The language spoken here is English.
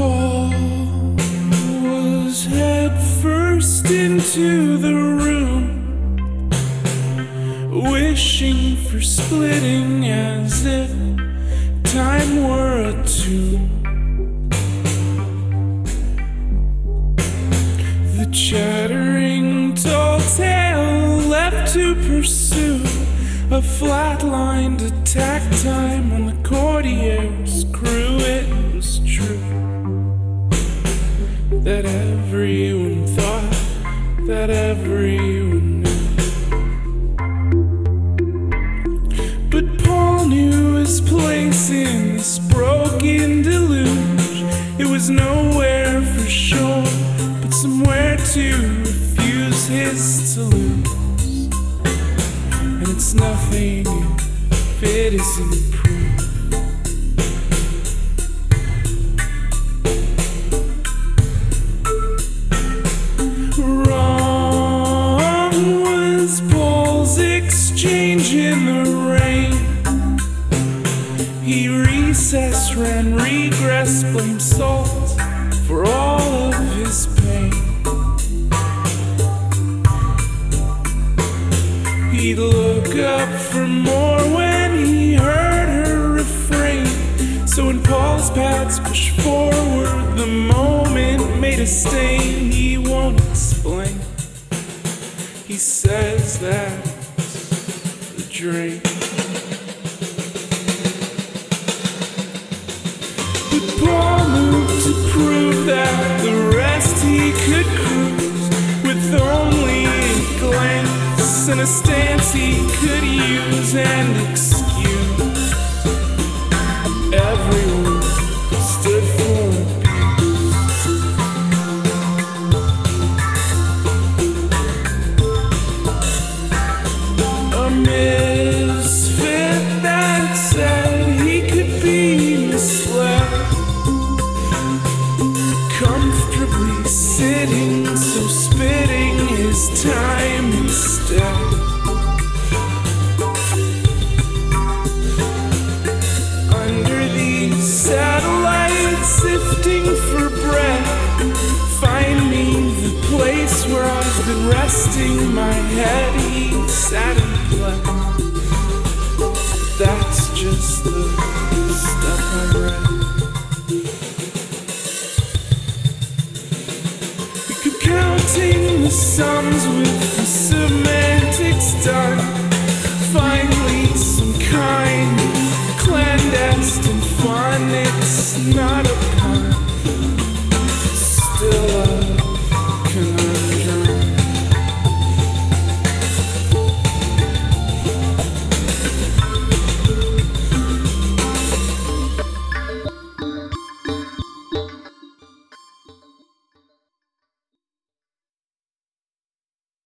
Paul was head first into the room, wishing for splitting as if time were a tune. The chattering tall tale left to pursue a flatlined attack time on the courtier's that everyone knew. But Paul knew his place in this broken deluge. It was nowhere for sure, but somewhere to refuse his to lose. And it's nothing if it isn't proof. He recessed, ran regress, blamed salt for all of his pain. He'd look up for more when he heard her refrain. So when Paul's pads pushed forward, the moment made a stain he won't explain. He says that the drink. Only a glance and a stance he could use and excuse. Sitting, so spitting his time instead. Under these satellites, sifting for bread, find me the place where I've been resting my head. He sat and pled. That's just the stuff I read. Keep counting the sums with the semantics done. Finally, some kind of clandestine fun. It's not a